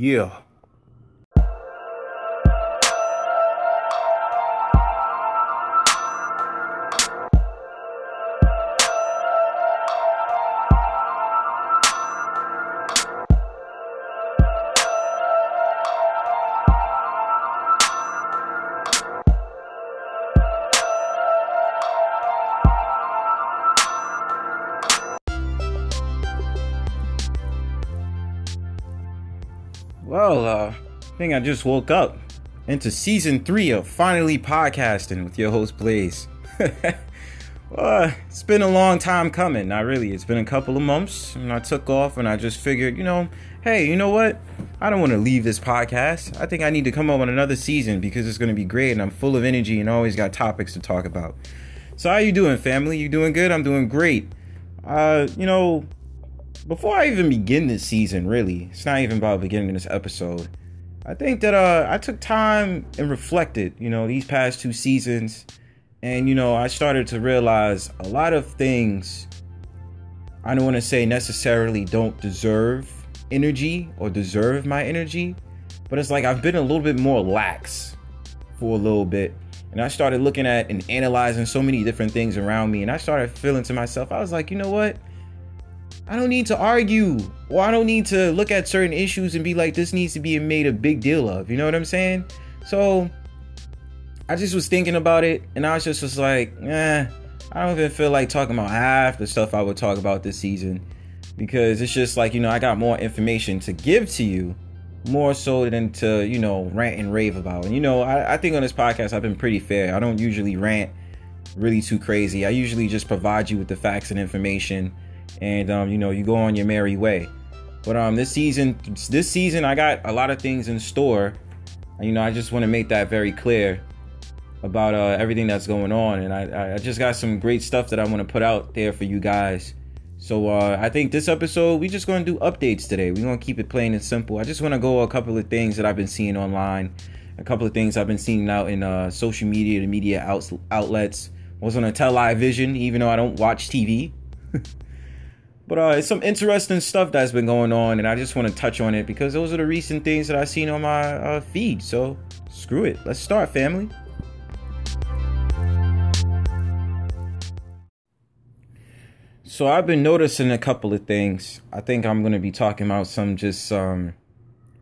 Yeah. I I just woke up into season three of Finally Podcasting with your host Blaze. well, it's been a long time coming, not really. It's been a couple of months, and I took off and I just figured, you know, hey, you know what? I don't want to leave this podcast. I think I need to come up on another season because it's going to be great and I'm full of energy and always got topics to talk about. So how you doing, family? You doing good? I'm doing great. Uh, you know, before I even begin this season, really, it's not even about beginning this episode. I think that uh, I took time and reflected, you know, these past two seasons, and you know, I started to realize a lot of things. I don't want to say necessarily don't deserve energy or deserve my energy, but it's like I've been a little bit more lax for a little bit. And I started looking at and analyzing so many different things around me. And I started feeling to myself, I was like, you know what? I don't need to argue or I don't need to look at certain issues and be like, this needs to be made a big deal of. You know what I'm saying? So I just was thinking about it and I was just was like, eh, I don't even feel like talking about half the stuff I would talk about this season because it's just like, you know, I got more information to give to you more so than to, you know, rant and rave about. And, you know, I, I think on this podcast, I've been pretty fair. I don't usually rant really too crazy. I usually just provide you with the facts and information and um, you know you go on your merry way. But um, this season, this season I got a lot of things in store. You know, I just want to make that very clear about uh, everything that's going on, and I, I just got some great stuff that I want to put out there for you guys. So uh, I think this episode we're just gonna do updates today. We're gonna keep it plain and simple. I just want to go a couple of things that I've been seeing online, a couple of things I've been seeing out in uh, social media, the media outlets. Was on a television, even though I don't watch TV. But uh, it's some interesting stuff that's been going on, and I just want to touch on it because those are the recent things that I've seen on my uh, feed. So screw it. Let's start, family. So I've been noticing a couple of things. I think I'm to be talking about some just um,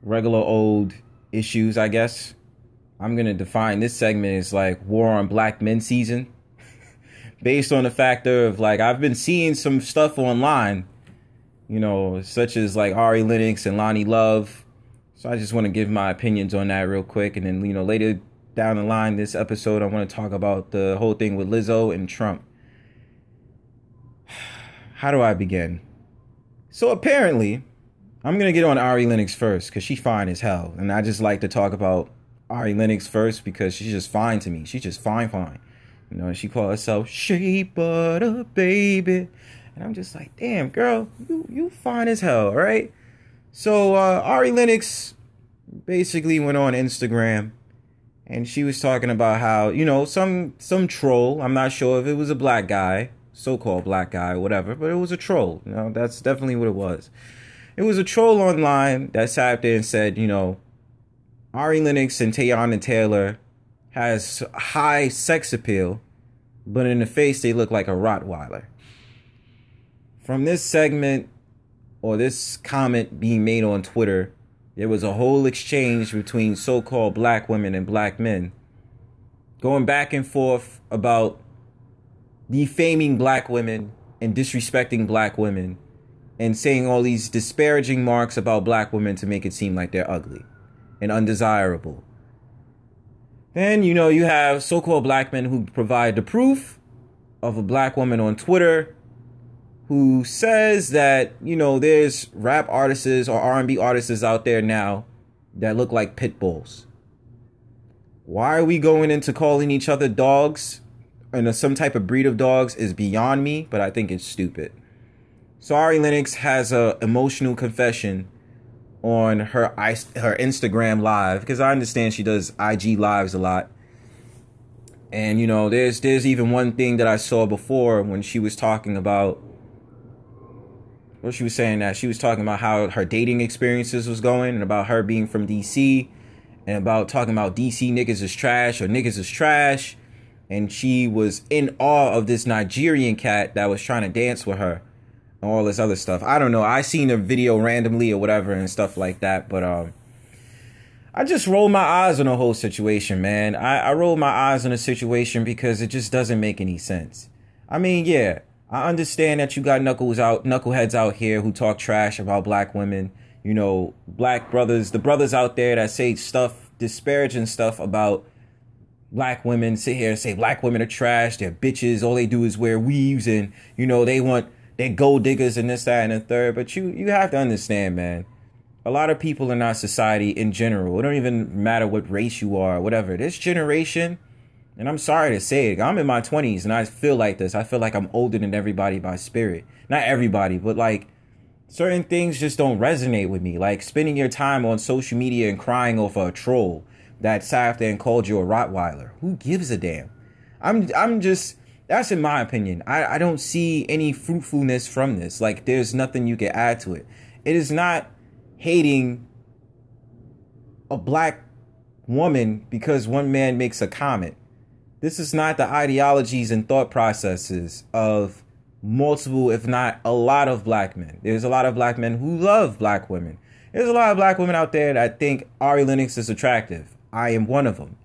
regular old issues, I guess. I'm to define this segment as like War on Black Men season based on the factor of like I've been seeing some stuff online, you know, such as like Ari Lennox and Loni Love. So I just want to give my opinions on that real quick, and then you know later down the line this episode I want to talk about the whole thing with Lizzo and Trump. How do I begin? So apparently, I'm gonna get on Ari Lennox first because she's fine as hell, and I just like to talk about Ari Lennox first because she's just fine to me. She's just fine, fine. You know, she called herself Shea Butter Baby. And I'm just like, damn, girl, you you fine as hell, right? So uh, Ari Lennox basically went on Instagram and she was talking about how, you know, some some troll, I'm not sure if it was a black guy, so-called black guy, whatever, but it was a troll. You know, that's definitely what it was. It was a troll online that sat there and said, you know, Ari Lennox and Teyana Taylor has high sex appeal, but in the face they look like a Rottweiler. From this segment or this comment being made on Twitter, there was a whole exchange between so called black women and black men going back and forth about defaming black women and disrespecting black women and saying all these disparaging marks about black women to make it seem like they're ugly and undesirable then, you know, you have so called black men who provide the proof of a black woman on Twitter who says that, you know, there's rap artists or R&B artists out there now that look like pit bulls. Why are we going into calling each other dogs and some type of breed of dogs is beyond me, but I think it's stupid. Sorry Lennox has a emotional confession on her her Instagram live because I understand she does IG lives a lot. And you know, there's there's even one thing that I saw before when she was talking about what she was saying that she was talking about how her dating experiences was going and about her being from DC and about talking about DC niggas is trash or niggas is trash. And she was in awe of this Nigerian cat that was trying to dance with her all this other stuff. I don't know. I seen a video randomly or whatever and stuff like that, but um I just roll my eyes on the whole situation, man. I, I roll my eyes on the situation because it just doesn't make any sense. I mean, yeah, I understand that you got knuckles out, knuckleheads out here who talk trash about black women. You know, black brothers, the brothers out there that say stuff, disparaging stuff about black women, sit here and say black women are trash, they're bitches, all they do is wear weaves and, you know, they want, they're gold diggers and this, that, and the third. But you, you have to understand, man. A lot of people in our society in general, it don't even matter what race you are, whatever. This generation, and I'm sorry to say it, I'm in my 20s and I feel like this. I feel like I'm older than everybody by spirit. Not everybody, but like certain things just don't resonate with me. Like spending your time on social media and crying over a troll that sat there and called you a Rottweiler. Who gives a damn? I'm I'm just that's in my opinion. I, I don't see any fruitfulness from this. Like there's nothing you can add to it. It is not hating a black woman because one man makes a comment. This is not the ideologies and thought processes of multiple, if not a lot of black men. There's a lot of black men who love black women. There's a lot of black women out there that think Ari Lennox is attractive. I am one of them.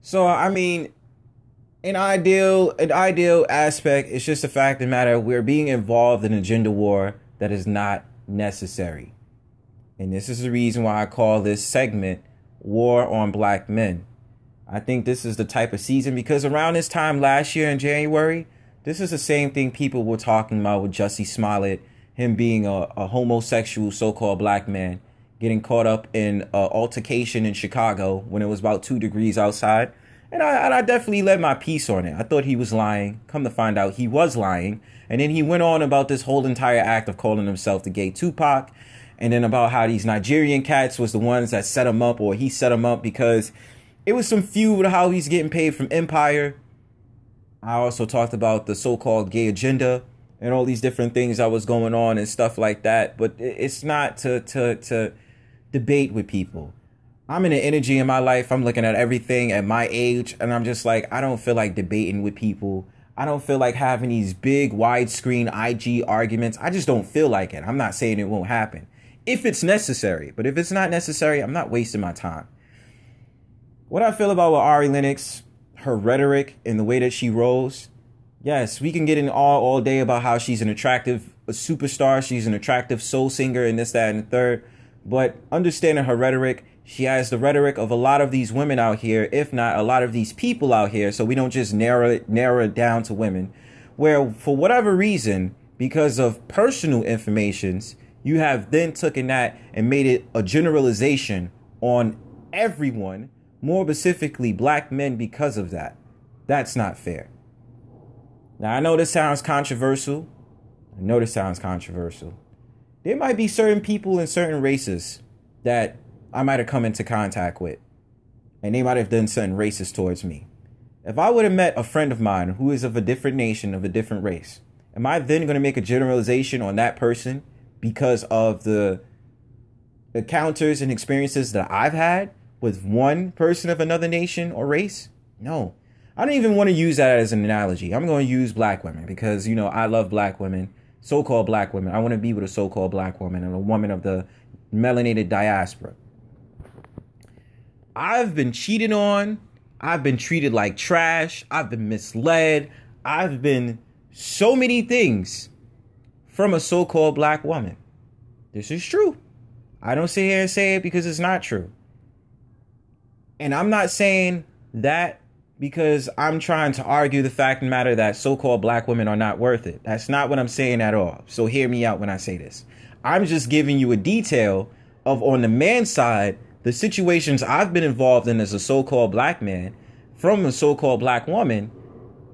So I mean, an ideal an ideal aspect is just the fact of the matter we're being involved in a gender war that is not necessary. And this is the reason why I call this segment War on Black Men. I think this is the type of season because around this time last year in January, this is the same thing people were talking about with Jussie Smollett, him being a, a homosexual so called black man, getting caught up in an altercation in Chicago when it was about two degrees outside. And I, and I definitely led my piece on it. I thought he was lying. Come to find out, he was lying. And then he went on about this whole entire act of calling himself the gay Tupac. And then about how these Nigerian cats was the ones that set him up, or he set him up because it was some feud with how he's getting paid from Empire. I also talked about the so-called gay agenda and all these different things that was going on and stuff like that. But it's not to to to debate with people. I'm in an energy in my life. I'm looking at everything at my age, and I'm just like, I don't feel like debating with people. I don't feel like having these big widescreen IG arguments. I just don't feel like it. I'm not saying it won't happen if it's necessary, but if it's not necessary, I'm not wasting my time. What I feel about with Ari Lennox, her rhetoric and the way that she rolls, yes, we can get in all all day about how she's an attractive superstar, she's an attractive soul singer, and this, that, and the third. But understanding her rhetoric, she has the rhetoric of a lot of these women out here, if not a lot of these people out here. So we don't just narrow it narrow it down to women, where for whatever reason, because of personal informations, you have then taken that and made it a generalization on everyone more specifically black men because of that. That's not fair. Now, I know this sounds controversial. I know this sounds controversial. There might be certain people in certain races that I might have come into contact with, and they might have done certain racist towards me. If I would have met a friend of mine who is of a different nation, of a different race, am I then going to make a generalization on that person because of the encounters and experiences that I've had with one person of another nation or race? No. I don't even want to use that as an analogy. I'm going to use black women because, you know, I love black women, so called black women. I want to be with a so called black woman and a woman of the melanated diaspora. I've been cheated on. I've been treated like trash. I've been misled. I've been so many things from a so called black woman. This is true. I don't sit here and say it because it's not true. And I'm not saying that because I'm trying to argue the fact and matter that so called black women are not worth it. That's not what I'm saying at all. So hear me out when I say this. I'm just giving you a detail of on the man side, the situations I've been involved in as a so called black man from a so called black woman.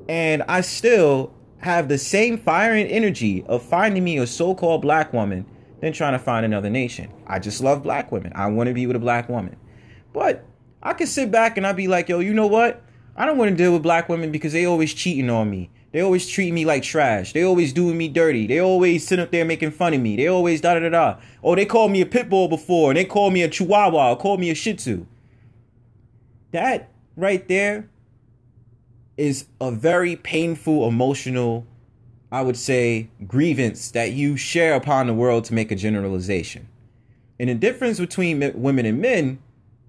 And I still have the same fire and energy of finding me a so called black woman than trying to find another nation. I just love black women. I want to be with a black woman. But I can sit back and I'd be like, yo, you know what? I don't want to deal with black women because they always cheating on me. They always treat me like trash. They always doing me dirty. They always sit up there making fun of me. They always da da da da. Oh, they called me a pit bull before, and they called me a chihuahua, or called me a shih tzu. That right there is a very painful, emotional, I would say, grievance that you share upon the world to make a generalization. And the difference between women and men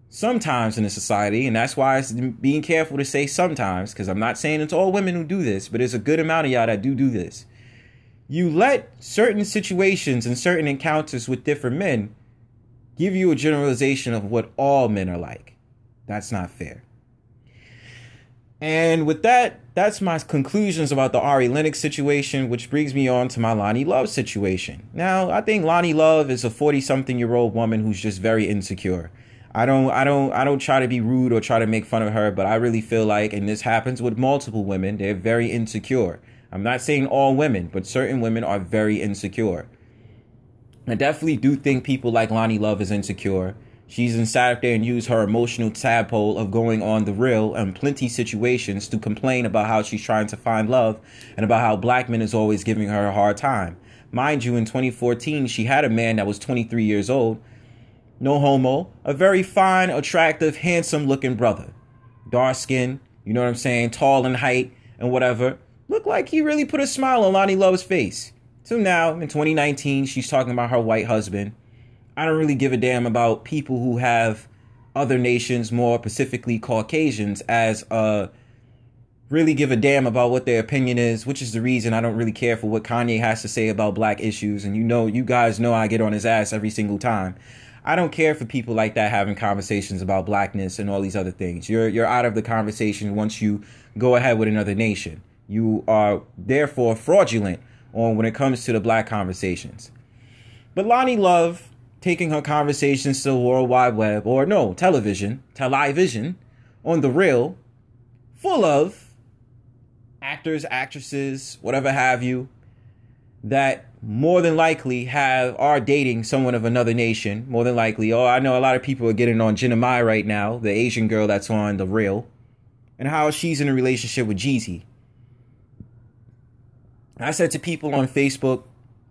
sometimes in a society, and that's why it's being careful to say sometimes, because I'm not saying it's all women who do this, but there's a good amount of y'all that do do this. You let certain situations and certain encounters with different men give you a generalization of what all men are like. That's not fair. And with that, that's my conclusions about the Ari Lennox situation, which brings me on to my Loni Love situation. Now, I think Loni Love is a 40 something year old woman who's just very insecure. I don't I don't I don't try to be rude or try to make fun of her, but I really feel like and this happens with multiple women, they're very insecure. I'm not saying all women, but certain women are very insecure. I definitely do think people like Loni Love is insecure. She's sat there and used her emotional tadpole of going on the real and plenty situations to complain about how she's trying to find love and about how black men is always giving her a hard time. Mind you, in 2014, she had a man that was 23 years old no homo, a very fine, attractive, handsome looking brother. Dark skin, you know what I'm saying, tall in height and whatever. Looked like he really put a smile on Loni Love's face. So now, in 2019, she's talking about her white husband. I don't really give a damn about people who have other nations, more specifically Caucasians, as uh really give a damn about what their opinion is, which is the reason I don't really care for what Kanye has to say about black issues. And you know, you guys know I get on his ass every single time. I don't care for people like that having conversations about blackness and all these other things. You're you're out of the conversation once you go ahead with another nation. You are therefore fraudulent on when it comes to the black conversations. But Loni Love taking her conversations to the World Wide Web or no television, television, on the real, full of actors, actresses, whatever have you, that more than likely have are dating someone of another nation. More than likely. Oh, I know a lot of people are getting on Jeannie Mai right now, the Asian girl that's on the real, and how she's in a relationship with Jeezy. I said to people on Facebook,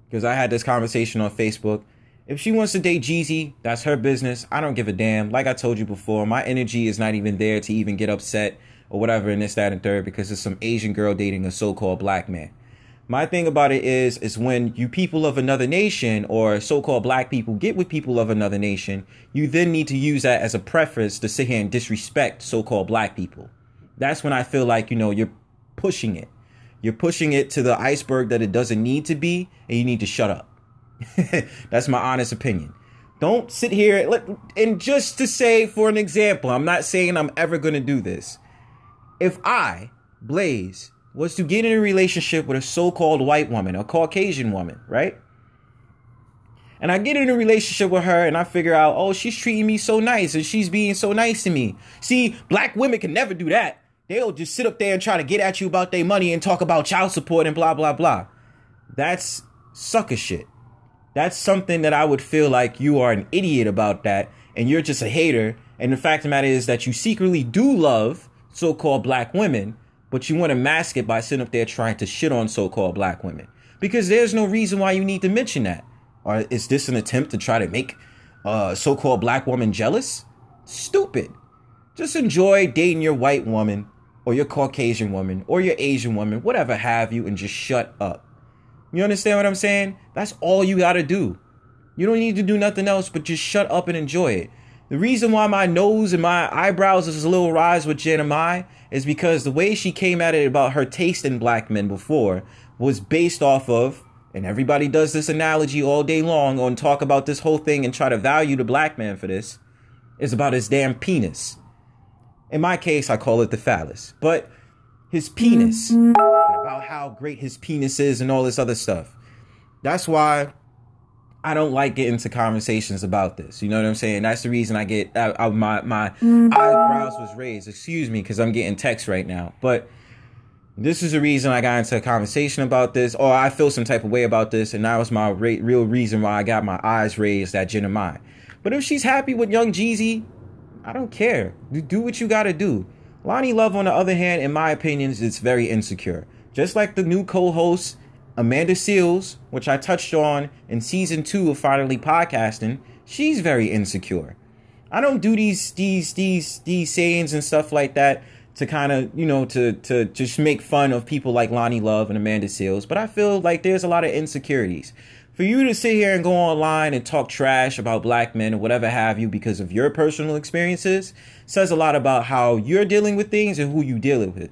because I had this conversation on Facebook, if she wants to date Jeezy, that's her business. I don't give a damn. Like I told you before, my energy is not even there to even get upset or whatever in this, that, and third because it's some Asian girl dating a so-called black man. My thing about it is, is when you people of another nation or so-called black people get with people of another nation, you then need to use that as a preference to sit here and disrespect so-called black people. That's when I feel like, you know, you're pushing it. You're pushing it to the iceberg that it doesn't need to be, and you need to shut up. That's my honest opinion. Don't sit here and just to say, for an example, I'm not saying I'm ever going to do this. If I, Blaze, was to get in a relationship with a so-called white woman, a Caucasian woman, right? And I get in a relationship with her and I figure out, oh, she's treating me so nice and she's being so nice to me. See, black women can never do that. They'll just sit up there and try to get at you about their money and talk about child support and blah, blah, blah. That's sucker shit. That's something that I would feel like you are an idiot about that and you're just a hater. And the fact of the matter is that you secretly do love so called black women but you want to mask it by sitting up there trying to shit on so-called black women because there's no reason why you need to mention that. Or is this an attempt to try to make uh, so-called black woman jealous? Stupid. Just enjoy dating your white woman or your Caucasian woman or your Asian woman, whatever have you, and just shut up. You understand what I'm saying? That's all you gotta do. You don't need to do nothing else but just shut up and enjoy it. The reason why my nose and my eyebrows is a little rise with Mai is because the way she came at it about her taste in black men before was based off of, and everybody does this analogy all day long on talk about this whole thing and try to value the black man for this, is about his damn penis. In my case, I call it the phallus, but his penis, about how great his penis is and all this other stuff. That's why I don't like getting into conversations about this. You know what I'm saying? That's the reason I get uh, uh, my my mm-hmm. eyebrows was raised. Excuse me, because I'm getting text right now. But this is the reason I got into a conversation about this, or I feel some type of way about this, and that was my re- real reason why I got my eyes raised at Jeannie Mai. But if she's happy with Young Jeezy, I don't care. Do, do what you got to do. Loni Love, on the other hand, in my opinion, is very insecure just like the new co-host Amanda Seales, which I touched on in season two of Finally Podcasting, she's very insecure. I don't do these these these these sayings and stuff like that to kind of you know to to just make fun of people like Loni Love and Amanda Seales, but I feel like there's a lot of insecurities. For you to sit here and go online and talk trash about black men or whatever have you because of your personal experiences says a lot about how you're dealing with things and who you dealing with.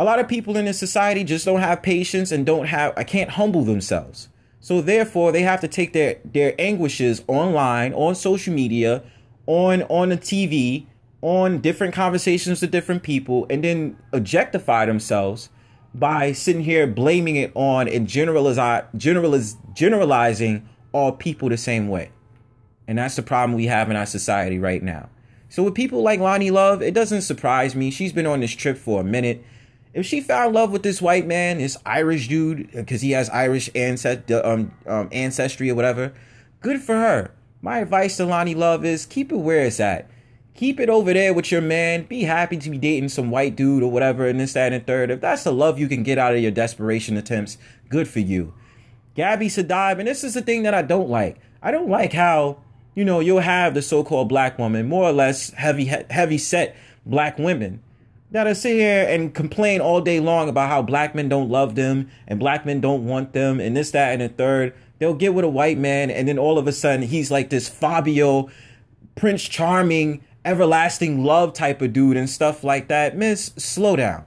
A lot of people in this society just don't have patience and don't have I can't humble themselves. So therefore they have to take their their anguishes online, on social media, on on the TV, on different conversations with different people, and then objectify themselves by sitting here blaming it on and generalize, generalize, generalizing all people the same way. And that's the problem we have in our society right now. So with people like Loni Love, it doesn't surprise me. She's been on this trip for a minute. If she found love with this white man, this Irish dude, because he has Irish ancest- um, um, ancestry or whatever, good for her. My advice to Loni Love is keep it where it's at. Keep it over there with your man. Be happy to be dating some white dude or whatever, and this, that, and third. If that's the love you can get out of your desperation attempts, good for you. Gabby Sidibe, and this is the thing that I don't like. I don't like how, you know, you'll have the so-called black woman, more or less heavy, heavy set black women that'll sit here and complain all day long about how black men don't love them and black men don't want them and this, that, and the third. They'll get with a white man, and then all of a sudden he's like this Fabio, Prince Charming, everlasting love type of dude and stuff like that. Miss, slow down.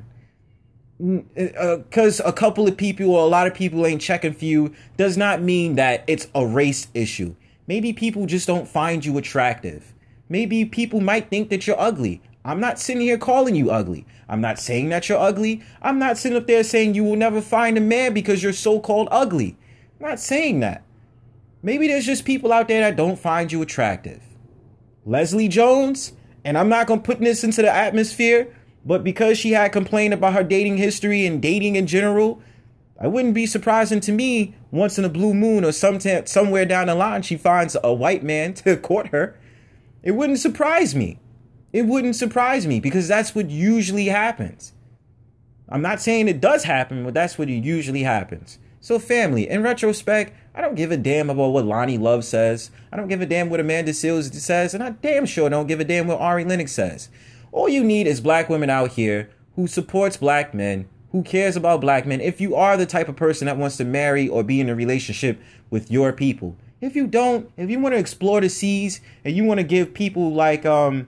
Because uh, a couple of people or a lot of people ain't checking for you does not mean that it's a race issue. Maybe people just don't find you attractive. Maybe people might think that you're ugly. I'm not sitting here calling you ugly. I'm not saying that you're ugly. I'm not sitting up there saying you will never find a man because you're so called ugly. I'm not saying that. Maybe there's just people out there that don't find you attractive. Leslie Jones, and I'm not going to put this into the atmosphere, but because she had complained about her dating history and dating in general, it wouldn't be surprising to me once in a blue moon or sometime, somewhere down the line she finds a white man to court her. It wouldn't surprise me. It wouldn't surprise me because that's what usually happens. I'm not saying it does happen, but that's what usually happens. So, family, in retrospect, I don't give a damn about what Loni Love says. I don't give a damn what Amanda Seales says, and I damn sure don't give a damn what Ari Lennox says. All you need is black women out here who supports black men, who cares about black men. If you are the type of person that wants to marry or be in a relationship with your people, if you don't, if you want to explore the seas and you want to give people like um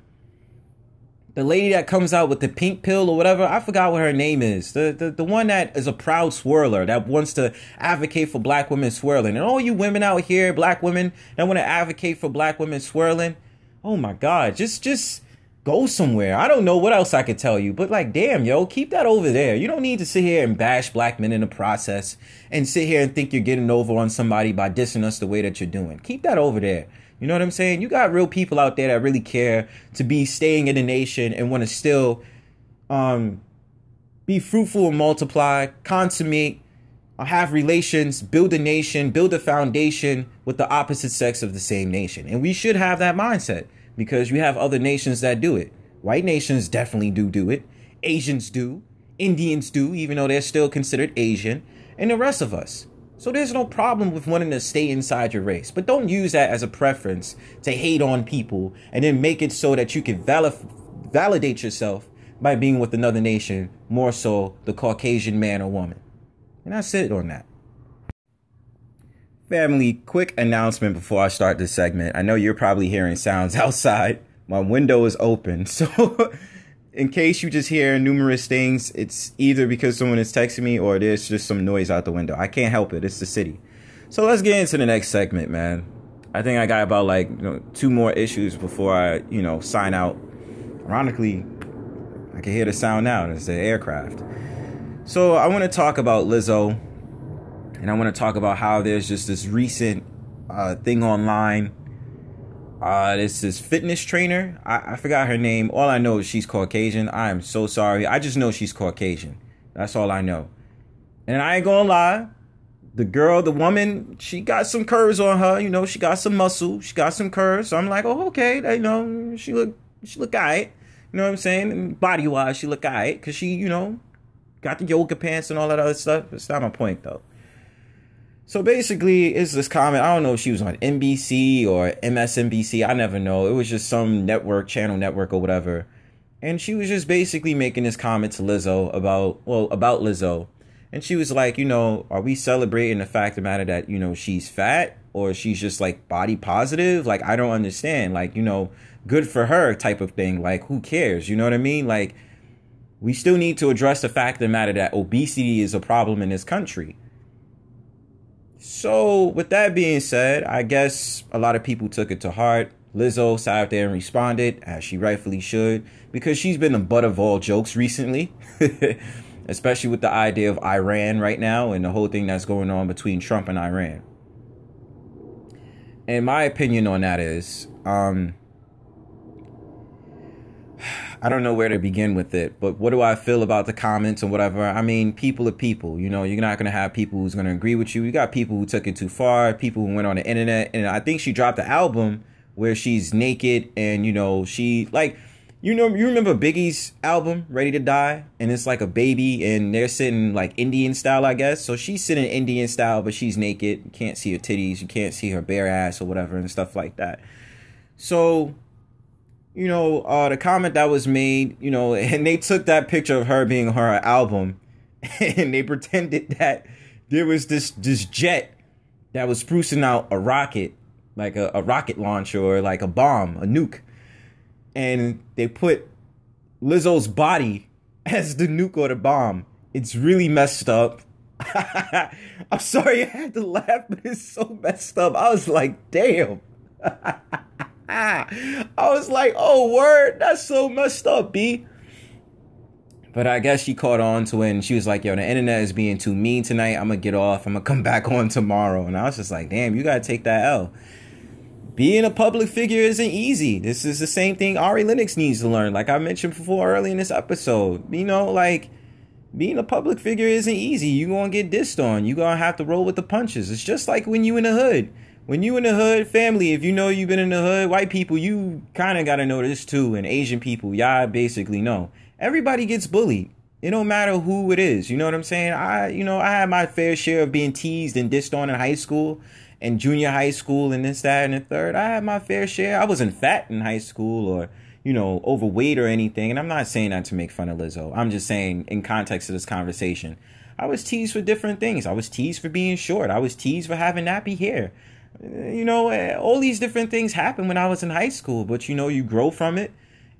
the lady that comes out with the pink pill or whatever, I forgot what her name is. The, the the one that is a proud swirler that wants to advocate for black women swirling. And all you women out here, black women that want to advocate for black women swirling, oh my god, just just go somewhere. I don't know what else I could tell you, but like damn, yo, keep that over there. You don't need to sit here and bash black men in the process and sit here and think you're getting over on somebody by dissing us the way that you're doing. Keep that over there. You know what I'm saying? You got real people out there that really care to be staying in the nation and want to still um, be fruitful and multiply, consummate, uh, have relations, build a nation, build a foundation with the opposite sex of the same nation. And we should have that mindset because you have other nations that do it. White nations definitely do do it. Asians do. Indians do, even though they're still considered Asian. And the rest of us. So there's no problem with wanting to stay inside your race, but don't use that as a preference to hate on people and then make it so that you can validate yourself by being with another nation, more so the Caucasian man or woman. And that's it on that. Family, quick announcement before I start this segment. I know you're probably hearing sounds outside. My window is open, so in case you just hear numerous things, it's either because someone is texting me or there's just some noise out the window. I can't help it. It's the city. So let's get into the next segment, man. I think I got about like you know, two more issues before I, you know, sign out. Ironically, I can hear the sound now. It's the aircraft. So I want to talk about Lizzo, and I want to talk about how there's just this recent uh, thing online uh, this is fitness trainer. I, I forgot her name. All I know is she's Caucasian. I am so sorry. I just know she's Caucasian. That's all I know. And I ain't gonna lie. The girl, the woman, she got some curves on her. You know, she got some muscle. She got some curves. So I'm like, oh, okay. You know, she look, she look alright. You know what I'm saying? Body wise, she look alright because she, you know, got the yoga pants and all that other stuff. It's not my point though. So basically, it's this comment. I don't know if she was on NBC or MSNBC. I never know. It was just some network, channel network or whatever. And she was just basically making this comment to Lizzo about, well, about Lizzo. And she was like, you know, are we celebrating the fact of the matter that, you know, she's fat or she's just like body positive? Like, I don't understand. Like, you know, good for her type of thing. Like, who cares? You know what I mean? Like, we still need to address the fact of the matter that obesity is a problem in this country so, with that being said, I guess a lot of people took it to heart. Lizzo sat out there and responded, as she rightfully should, because she's been the butt of all jokes recently, especially with the idea of Iran right now and the whole thing that's going on between Trump and Iran. And my opinion on that is, um, I don't know where to begin with it, but what do I feel about the comments and whatever? I mean, people are people. You know, you're not gonna have people who's gonna agree with you. You got people who took it too far, people who went on the internet, and I think she dropped the album where she's naked and you know she like you know you remember Biggie's album Ready to Die and it's like a baby and they're sitting like Indian style I guess so she's sitting Indian style but she's naked you can't see her titties you can't see her bare ass or whatever and stuff like that so you know, uh, the comment that was made, you know, and they took that picture of her being her album, and they pretended that there was this this jet that was sprucing out a rocket, like a, a rocket launcher or like a bomb, a nuke, and they put Lizzo's body as the nuke or the bomb. It's really messed up. I'm sorry I had to laugh, but it's so messed up. I was like, damn. I was like, oh, word, that's so messed up, B. But I guess she caught on to it and she was like, yo, the internet is being too mean tonight. I'm going to get off. I'm going to come back on tomorrow. And I was just like, damn, you got to take that L. Being a public figure isn't easy. This is the same thing Ari Lennox needs to learn. Like I mentioned before early in this episode. You know, like being a public figure isn't easy. You're going to get dissed on. You're going to have to roll with the punches. It's just like when you in the hood when you in the hood, family, if you know you've been in the hood, white people, you kind of got to know this too. And Asian people, y'all basically know. Everybody gets bullied. It don't matter who it is. You know what I'm saying? I, you know, I had my fair share of being teased and dissed on in high school and junior high school and this, that, and the third. I had my fair share. I wasn't fat in high school or, you know, overweight or anything. And I'm not saying that to make fun of Lizzo. I'm just saying in context of this conversation. I was teased for different things. I was teased for being short. I was teased for having nappy hair you know, eh, all these different things happen when I was in high school, but you know, you grow from it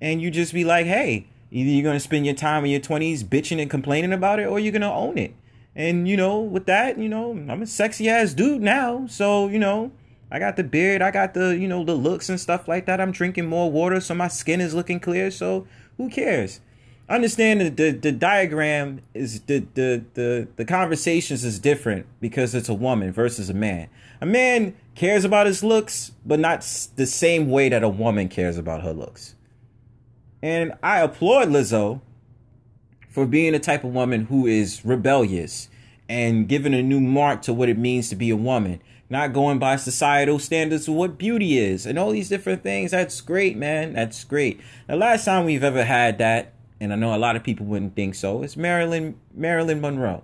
and you just be like, hey, either you're going to spend your time in your 20s bitching and complaining about it or you're going to own it. And, you know, with that, you know, I'm a sexy ass dude now. So, you know, I got the beard, I got the, you know, the looks and stuff like that. I'm drinking more water, so my skin is looking clear. So, who cares? understand that the, the diagram is the, the the the conversations is different because it's a woman versus a man. A man cares about his looks, but not the same way that a woman cares about her looks. And I applaud Lizzo for being the type of woman who is rebellious and giving a new mark to what it means to be a woman, not going by societal standards of what beauty is and all these different things. That's great, man. That's great. The last time we've ever had that and I know a lot of people wouldn't think so, it's Marilyn Marilyn Monroe.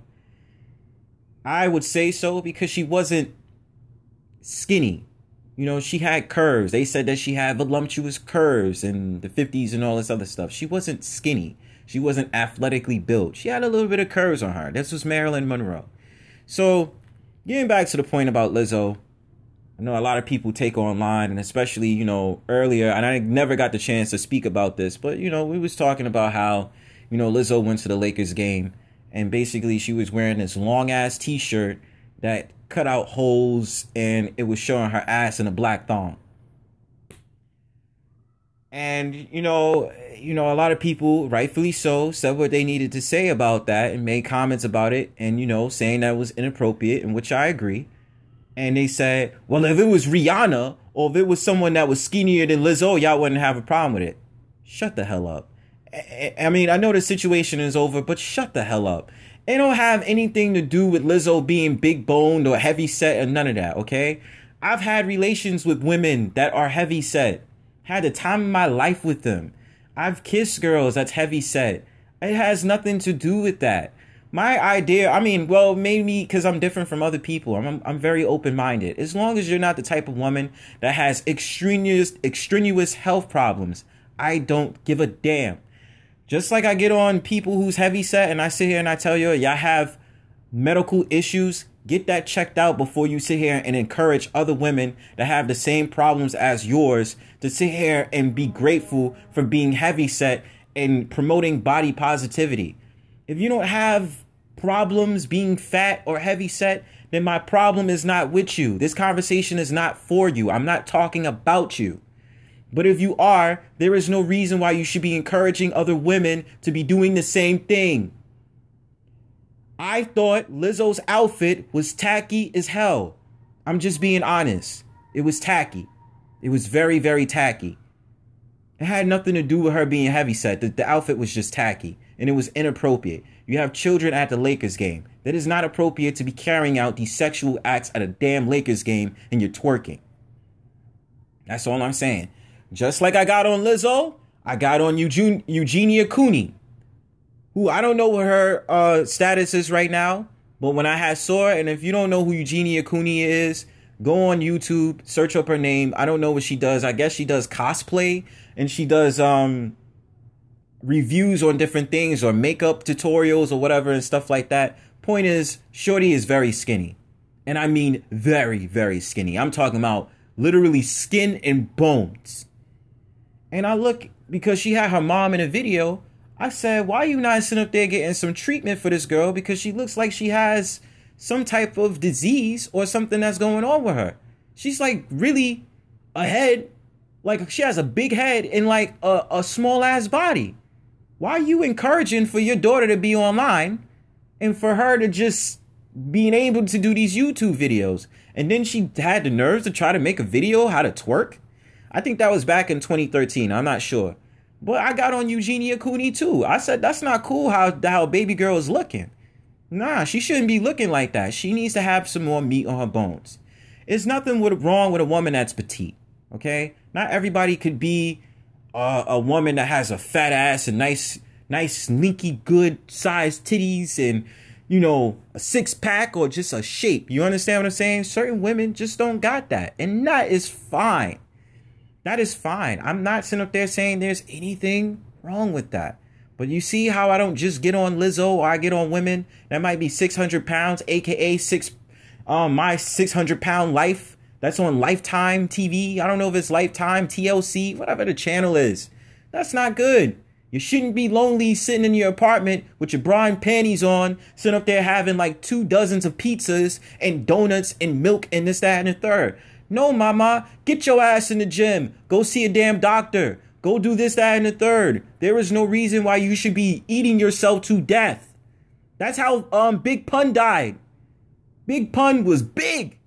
I would say so because she wasn't skinny. You know, she had curves. They said that she had voluptuous curves in the 50s and all this other stuff. She wasn't skinny. She wasn't athletically built. She had a little bit of curves on her. This was Marilyn Monroe. So, getting back to the point about Lizzo, I know a lot of people take online, and especially you know earlier, and I never got the chance to speak about this, but you know we was talking about how you know Lizzo went to the Lakers game, and basically she was wearing this long ass T-shirt that cut out holes, and it was showing her ass in a black thong. And you know, you know, a lot of people, rightfully so, said what they needed to say about that and made comments about it, and you know, saying that was inappropriate, in which I agree and they said, well, if it was Rihanna or if it was someone that was skinnier than Lizzo, y'all wouldn't have a problem with it. Shut the hell up. I mean, I know the situation is over, but shut the hell up. It don't have anything to do with Lizzo being big boned or heavy set or none of that, okay? I've had relations with women that are heavy set. Had the time of my life with them. I've kissed girls that's heavy set. It has nothing to do with that. my idea, I mean, well, maybe because I'm different from other people. I'm, I'm very open minded. As long as you're not the type of woman that has extraneous, extraneous health problems, I don't give a damn. Just like I get on people who's heavy set and I sit here and I tell you, y'all have medical issues, get that checked out before you sit here and encourage other women that have the same problems as yours to sit here and be grateful for being heavy set and promoting body positivity. If you don't have problems being fat or heavy set, then my problem is not with you. This conversation is not for you. I'm not talking about you. But if you are, there is no reason why you should be encouraging other women to be doing the same thing. I thought Lizzo's outfit was tacky as hell. I'm just being honest. It was tacky. It was very, very tacky. It had nothing to do with her being heavy set. The, the outfit was just tacky and it was inappropriate. You have children at the Lakers game. That is not appropriate to be carrying out these sexual acts at a damn Lakers game and you're twerking. That's all I'm saying. Just like I got on Lizzo, I got on Eugene, Eugenia Cooney, who I don't know what her uh, status is right now. But when I had saw her, and if you don't know who Eugenia Cooney is, go on YouTube, search up her name. I don't know what she does. I guess she does cosplay and she does um reviews on different things or makeup tutorials or whatever and stuff like that. Point is, Shorty is very skinny. And I mean very, very skinny. I'm talking about literally skin and bones. And I look because she had her mom in a video. I said, why you not sitting up there getting some treatment for this girl? Because she looks like she has some type of disease or something that's going on with her. She's like really ahead. Like she has a big head and like a, a small ass body. Why are you encouraging for your daughter to be online and for her to just being able to do these YouTube videos? And then she had the nerves to try to make a video how to twerk. I think that was back in 2013. I'm not sure. But I got on Eugenia Cooney too. I said that's not cool how how baby girl is looking. Nah, she shouldn't be looking like that. She needs to have some more meat on her bones. It's nothing with, wrong with a woman that's petite. Okay, not everybody could be uh, a woman that has a fat ass and nice, nice, slinky, good sized titties and you know a six pack or just a shape. You understand what I'm saying? Certain women just don't got that, and that is fine. That is fine. I'm not sitting up there saying there's anything wrong with that. But you see how I don't just get on Lizzo or I get on women that might be 600 pounds, aka six, um, my 600 pound life. That's on Lifetime TV. I don't know if it's Lifetime, TLC, whatever the channel is. That's not good. You shouldn't be lonely sitting in your apartment with your bra and panties on, sitting up there having like two dozens of pizzas and donuts and milk and this, that, and the third. No, mama, get your ass in the gym. Go see a damn doctor. Go do this, that, and the third. There is no reason why you should be eating yourself to death. That's how um Big Pun died. Big Pun was big.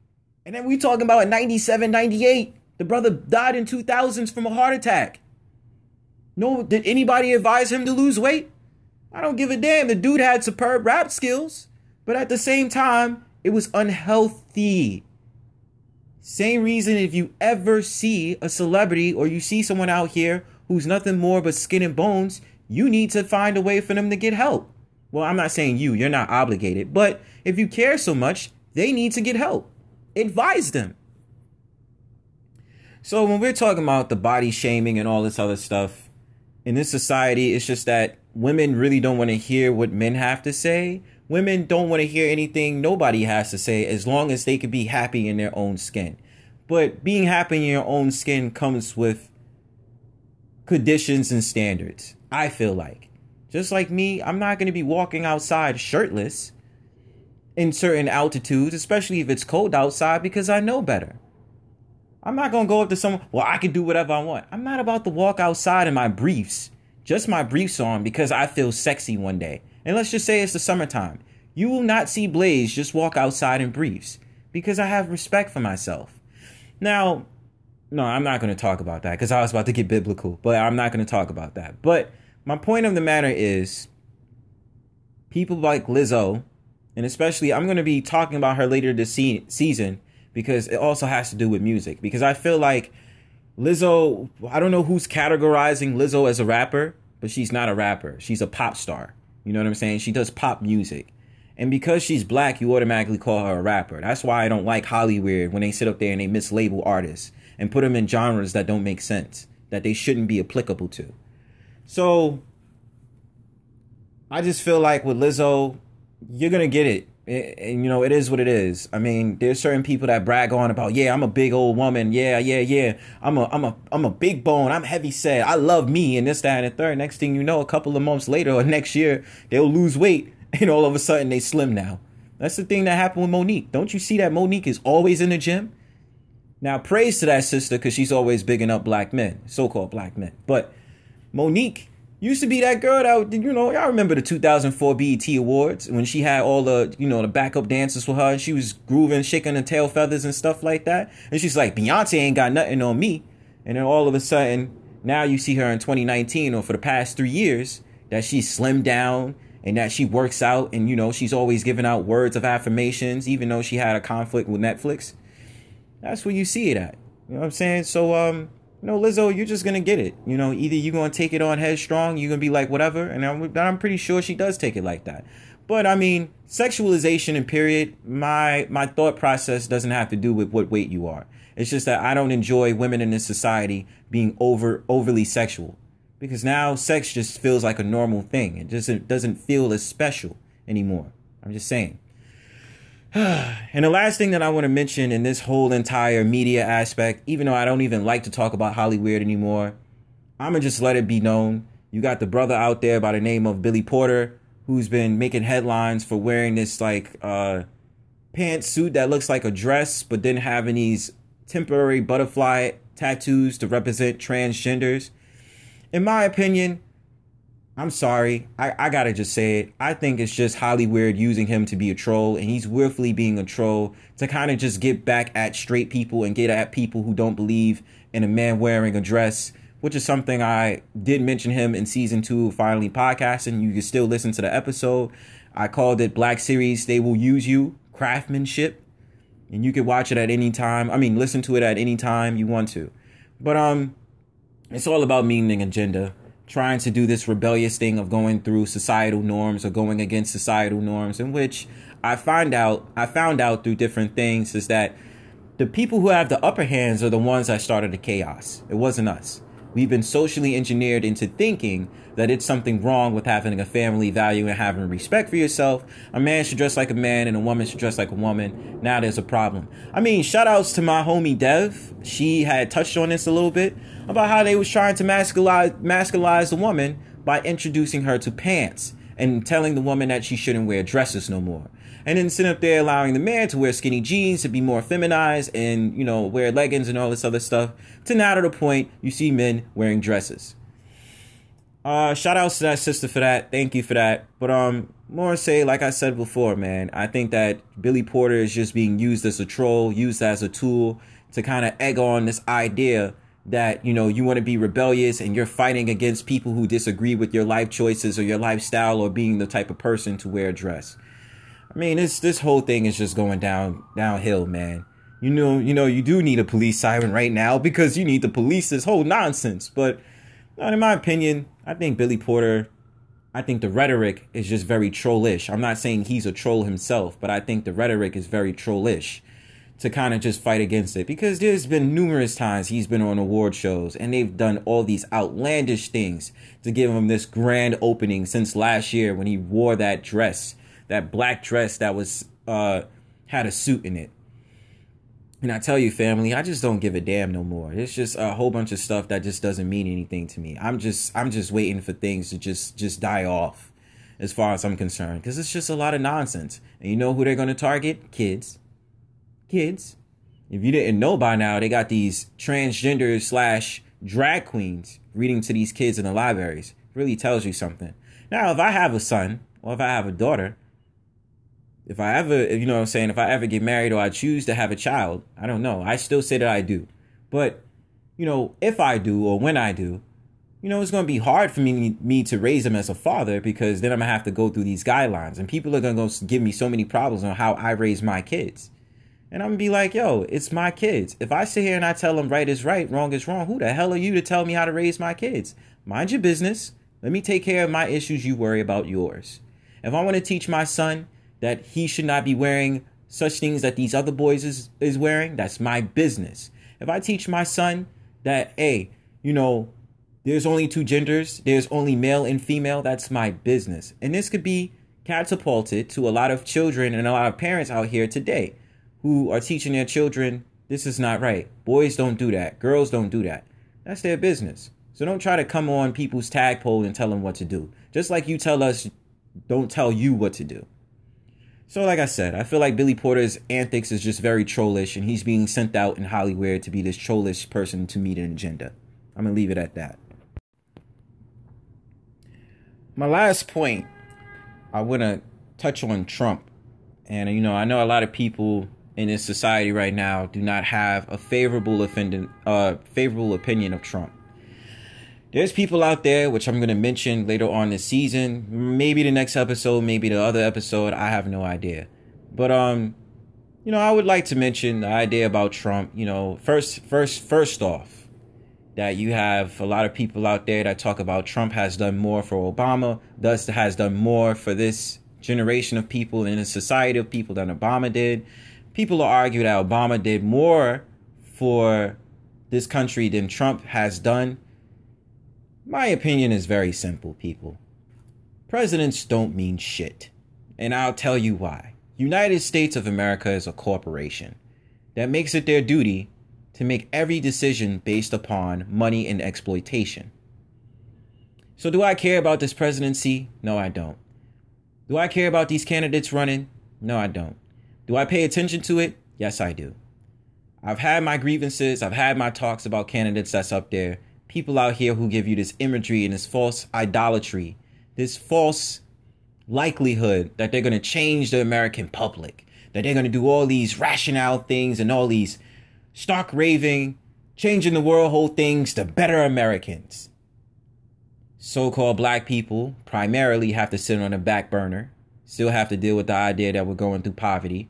And then we talking about 97, 98. The brother died in 2000s from a heart attack. No, did anybody advise him to lose weight? I don't give a damn. The dude had superb rap skills, but at the same time, it was unhealthy. Same reason if you ever see a celebrity or you see someone out here who's nothing more but skin and bones, you need to find a way for them to get help. Well, I'm not saying you, you're not obligated, but if you care so much, they need to get help. Advise them. So when we're talking about the body shaming and all this other stuff in this society, it's just that women really don't want to hear what men have to say Women don't want to hear anything nobody has to say as long as they can be happy in their own skin. But being happy in your own skin comes with conditions and standards. I feel like. Just like me, I'm not going to be walking outside shirtless in certain altitudes, especially if it's cold outside, because I know better. I'm not going to go up to someone, well, I can do whatever I want. I'm not about to walk outside in my briefs, just my briefs on, because I feel sexy one day and let's just say it's the summertime, you will not see Blaze just walk outside in briefs because I have respect for myself. Now, no, I'm not going to talk about that because I was about to get biblical, but I'm not going to talk about that. But my point of the matter is people like Lizzo, and especially I'm going to be talking about her later this se- season because it also has to do with music. Because I feel like Lizzo, I don't know who's categorizing Lizzo as a rapper, but she's not a rapper. She's a pop star. You know what I'm saying? She does pop music. And because she's black, you automatically call her a rapper. That's why I don't like Hollywood when they sit up there and they mislabel artists and put them in genres that don't make sense, that they shouldn't be applicable to. So I just feel like with Lizzo, you're gonna get it. And you know, it is what it is. I mean, there's certain people that brag on about, yeah, I'm a big old woman. Yeah, yeah, yeah. I'm a I'm a I'm a big bone. I'm heavy set. I love me and this, that, and the third. Next thing you know, a couple of months later or next year, they'll lose weight and all of a sudden they slim now. That's the thing that happened with Mo'Nique. Don't you see that Mo'Nique is always in the gym? Now, praise to that sister because she's always bigging up black men, so called black men. But Mo'Nique used to be that girl that you know I remember the 2004 BET Awards when she had all the you know the backup dancers for her and she was grooving, shaking her tail feathers and stuff like that. And she's like, Beyonce ain't got nothing on me. And then all of a sudden, now you see her in 2019 or for the past three years that she's slimmed down and that she works out and you know she's always giving out words of affirmations even though she had a conflict with Netflix. That's where you see it at. You know what I'm saying? So um know, Lizzo, you're just gonna get it. You know, either you're gonna take it on headstrong, you're gonna be like whatever, and I'm, I'm pretty sure she does take it like that. But I mean, sexualization and period, my my thought process doesn't have to do with what weight you are. It's just that I don't enjoy women in this society being over overly sexual. Because now sex just feels like a normal thing. It just doesn't feel as special anymore. I'm just saying. and the last thing that I want to mention in this whole entire media aspect, even though I don't even like to talk about Hollywood anymore, I'm going to just let it be known. You got the brother out there by the name of Billy Porter who's been making headlines for wearing this like uh pantsuit that looks like a dress but then having these temporary butterfly tattoos to represent transgenders. In my opinion, I'm sorry. I, I gotta just say it. I think it's just Hollywood using him to be a troll, and he's willfully being a troll to kind of just get back at straight people and get at people who don't believe in a man wearing a dress, which is something I did mention him in season two Finally Podcasting. You can still listen to the episode. I called it Black Series They Will Use You, Craftsmanship. And you can watch it at any time. I mean, listen to it at any time you want to. But um, it's all about meaning and agenda trying to do this rebellious thing of going through societal norms or going against societal norms in which I find out I found out through different things is that the people who have the upper hands are the ones that started the chaos. It wasn't us. We've been socially engineered into thinking that it's something wrong with having a family value and having respect for yourself. A man should dress like a man and a woman should dress like a woman. Now there's a problem. I mean, shout outs to my homie Dev. She had touched on this a little bit about how they was trying to masculize masculize the woman by introducing her to pants and telling the woman that she shouldn't wear dresses no more. And then sitting up there allowing the man to wear skinny jeans to be more feminized and, you know, wear leggings and all this other stuff. To now to the point you see men wearing dresses. Uh, shout outs to that sister for that. Thank you for that. But um, more say, like I said before, man, I think that Billy Porter is just being used as a troll, used as a tool to kind of egg on this idea that you know you want to be rebellious and you're fighting against people who disagree with your life choices or your lifestyle or being the type of person to wear a dress. I mean, this this whole thing is just going down downhill, man. You know, you know, you do need a police siren right now because you need to police this whole nonsense. But in my opinion, I think Billy Porter, I think the rhetoric is just very trollish. I'm not saying he's a troll himself, but I think the rhetoric is very trollish to kind of just fight against it because there's been numerous times he's been on award shows and they've done all these outlandish things to give him this grand opening since last year when he wore that dress, that black dress that was uh had a suit in it. And I tell you, family, I just don't give a damn no more. It's just a whole bunch of stuff that just doesn't mean anything to me. I'm just I'm just waiting for things to just just die off as far as I'm concerned because it's just a lot of nonsense. And you know who they're to target? Kids kids. If you didn't know by now, they got these transgender slash drag queens reading to these kids in the libraries. Really tells you something. Now, if I have a son or if I have a daughter, if I ever, you know what I'm saying, if I ever get married or I choose to have a child, I don't know. I still say that I do. But, you know, if I do or when I do, you know, it's going to be hard for me, me to raise them as a father because then I'm going to have to go through these guidelines and people are going to give me so many problems on how I raise my kids. And I'm gonna be like, yo, it's my kids. If I sit here and I tell them right is right, wrong is wrong, who the hell are you to tell me how to raise my kids? Mind your business. Let me take care of my issues. You worry about yours. If I want to teach my son that he should not be wearing such things that these other boys is, is wearing, that's my business. If I teach my son that, hey, you know, there's only two genders, there's only male and female, that's my business. And this could be catapulted to a lot of children and a lot of parents out here today who are teaching their children this is not right. Boys don't do that. Girls don't do that. That's their business. So don't try to come on people's tagpole and tell them what to do. Just like you tell us, don't tell you what to do. So, like I said, I feel like Billy Porter's antics is just very trollish, and he's being sent out in Hollywood to be this trollish person to meet an agenda. I'm gonna leave it at that. My last point, I want to touch on Trump, and you know, I know a lot of people in this society right now do not have a favorable offending, uh, favorable opinion of Trump. There's people out there, which I'm going to mention later on this season, maybe the next episode, maybe the other episode. I have no idea. But, um, you know, I would like to mention the idea about Trump. You know, first, first, first off, that you have a lot of people out there that talk about Trump has done more for Obama, thus has done more for this generation of people in the society of people than Obama did. People argue that Obama did more for this country than Trump has done. My opinion is very simple, people. Presidents don't mean shit. And I'll tell you why. United States of America is a corporation that makes it their duty to make every decision based upon money and exploitation. So, do I care about this presidency? No, I don't. Do I care about these candidates running? No, I don't. Do I pay attention to it? Yes, I do. I've had my grievances, I've had my talks about candidates that's up there, people out here who give you this imagery and this false idolatry, this false likelihood that they're going to change the American public, that they're going to do all these rationale things and all these stark raving, changing the world whole things to better Americans. So called black people primarily have to sit on the back burner, still have to deal with the idea that we're going through poverty.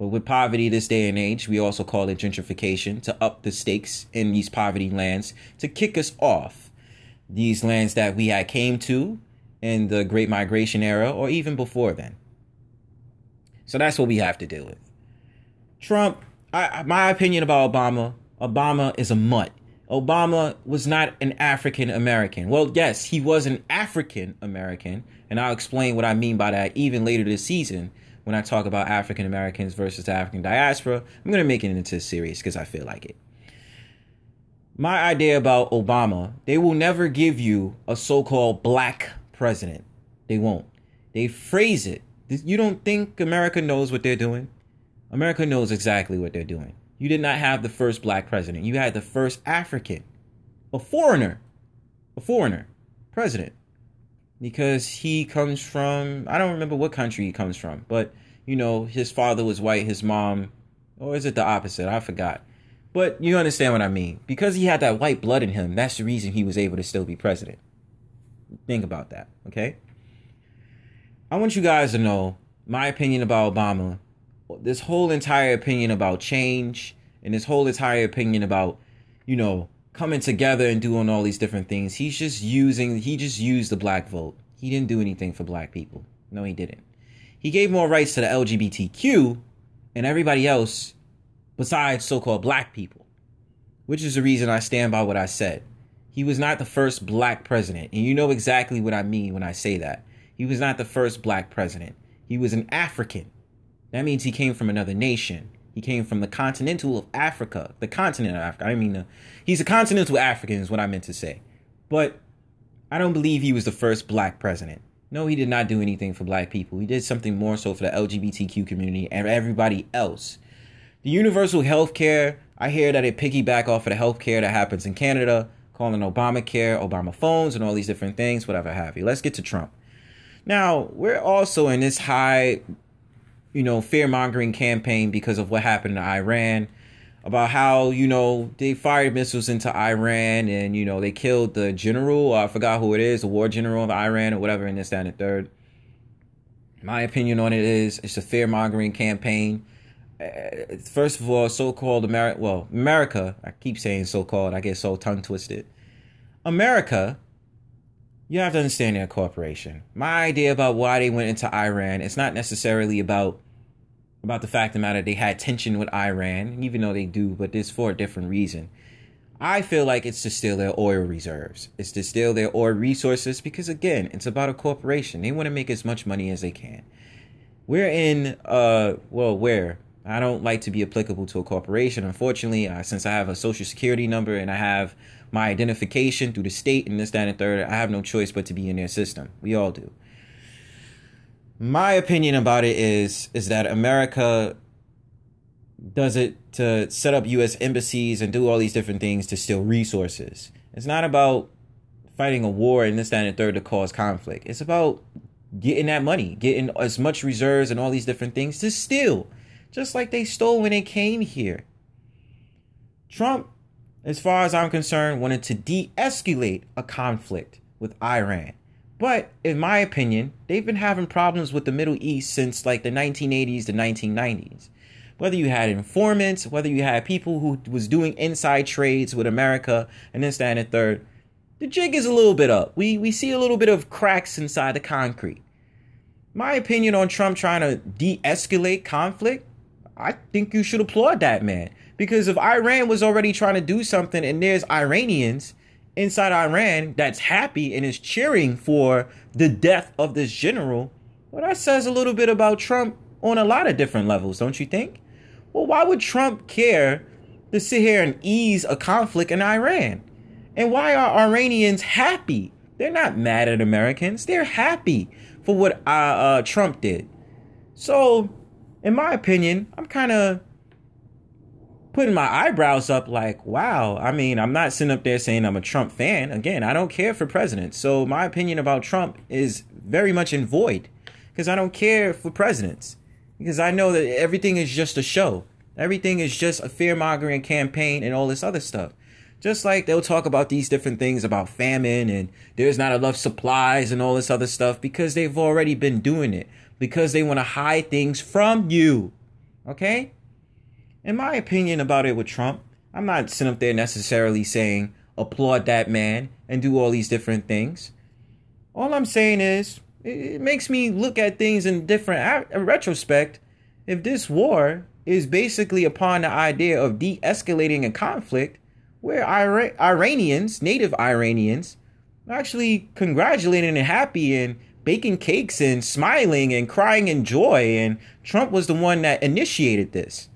But with poverty this day and age, we also call it gentrification to up the stakes in these poverty lands, to kick us off these lands that we had came to in the Great Migration era or even before then. So that's what we have to deal with. Trump, I, my opinion about Obama, Obama is a mutt. Obama was not an African American. Well, yes, he was an African American, and I'll explain what I mean by that even later this season when I talk about African Americans versus the African diaspora. I'm going to make it into a series because I feel like it. My idea about Obama, they will never give you a so called black president. They won't. They phrase it. You don't think America knows what they're doing? America knows exactly what they're doing. You did not have the first black president. You had the first African, a foreigner, a foreigner president because he comes from I don't remember what country he comes from, but you know, his father was white, his mom or is it the opposite? I forgot. But you understand what I mean. Because he had that white blood in him, that's the reason he was able to still be president. Think about that, okay? I want you guys to know my opinion about Obama. This whole entire opinion about change and this whole entire opinion about, you know, coming together and doing all these different things. He's just using he just used the black vote. He didn't do anything for black people. No, he didn't. He gave more rights to the LGBTQ and everybody else besides so-called black people. Which is the reason I stand by what I said. He was not the first black president, and you know exactly what I mean when I say that. He was not the first black president. He was an African. That means he came from another nation. He came from the continental of Africa, the continent of Africa. I mean, uh, he's a continental African, is what I meant to say. But I don't believe he was the first black president. No, he did not do anything for black people. He did something more so for the LGBTQ community and everybody else. The universal health care, I hear that it piggyback off of the health care that happens in Canada, calling Obamacare, Obama phones, and all these different things, whatever have you. Let's get to Trump. Now, we're also in this high you know, fear mongering campaign because of what happened in Iran, about how, you know, they fired missiles into Iran and, you know, they killed the general, I forgot who it is, the war general of Iran or whatever, in this, that, and the third. My opinion on it is it's a fear mongering campaign. Uh, first of all, so called America, well, America, I keep saying so called, I get so tongue twisted. America you have to understand they're a corporation. My idea about why they went into Iran, it's not necessarily about about the fact of the matter they had tension with Iran, even though they do, but it's for a different reason. I feel like it's to steal their oil reserves. It's to steal their oil resources because again, it's about a corporation. They want to make as much money as they can. We're in uh well, where I don't like to be applicable to a corporation. Unfortunately, uh, since I have a social security number and I have my identification through the state and this, that, and third, I have no choice but to be in their system. We all do. My opinion about it is is that America does it to set up U.S. embassies and do all these different things to steal resources. It's not about fighting a war and this, that, and third to cause conflict. It's about getting that money, getting as much reserves and all these different things to steal, just like they stole when they came here. Trump, as far as I'm concerned, wanted to de escalate a conflict with Iran. But in my opinion, they've been having problems with the Middle East since like the 1980s to 1990s. Whether you had informants, whether you had people who was doing inside trades with America and this, that, and the third, the jig is a little bit up. We we see a little bit of cracks inside the concrete. My opinion on Trump trying to de-escalate conflict, I think you should applaud that man. Because if Iran was already trying to do something and there's Iranians inside Iran that's happy and is cheering for the death of this general, well, that says a little bit about Trump on a lot of different levels, don't you think? Well, why would Trump care to sit here and ease a conflict in Iran? And why are Iranians happy? They're not mad at Americans. They're happy for what uh, uh, Trump did. So, in my opinion, I'm kind of putting my eyebrows up like, wow. I mean, I'm not sitting up there saying I'm a Trump fan. Again, I don't care for presidents. So my opinion about Trump is very much in void because I don't care for presidents because I know that everything is just a show. Everything is just a fear mongering campaign and all this other stuff. Just like they'll talk about these different things about famine and there's not enough supplies and all this other stuff because they've already been doing it because they want to hide things from you. Okay? In my opinion about it with Trump, I'm not sitting up there necessarily saying applaud that man and do all these different things. All I'm saying is it makes me look at things in different in retrospect. If this war is basically upon the idea of de-escalating a conflict where Ira- Iranians, native Iranians, are actually congratulating and happy and baking cakes and smiling and crying in joy and Trump was the one that initiated this.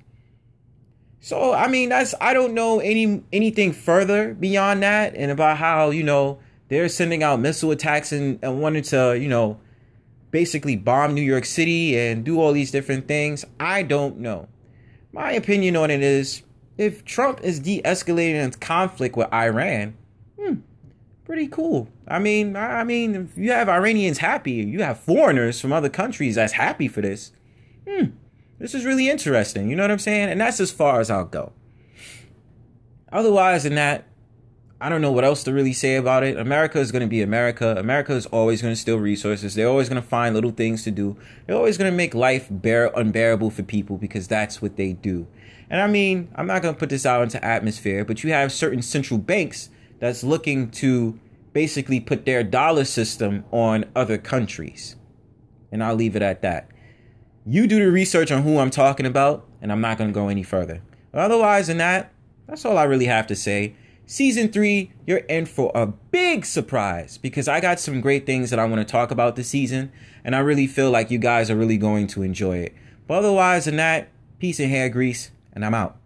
So I mean, that's I don't know any anything further beyond that, and about how you know they're sending out missile attacks and, and wanting to you know basically bomb New York City and do all these different things. I don't know. My opinion on it is if Trump is de-escalating conflict with Iran, hmm, pretty cool. I mean, I mean, if you have Iranians happy, you have foreigners from other countries that's happy for this. Hmm this is really interesting. You know what I'm saying? And that's as far as I'll go. Otherwise than that, I don't know what else to really say about it. America is going to be America. America is always going to steal resources. They're always going to find little things to do. They're always going to make life bear unbearable for people because that's what they do. And I mean, I'm not going to put this out into atmosphere, but you have certain central banks that's looking to basically put their dollar system on other countries. And I'll leave it at that. You do the research on who I'm talking about, and I'm not going to go any further. Otherwise than that, that's all I really have to say. Season three, you're in for a big surprise because I got some great things that I want to talk about this season, and I really feel like you guys are really going to enjoy it. But otherwise than that, peace and hair grease, and I'm out.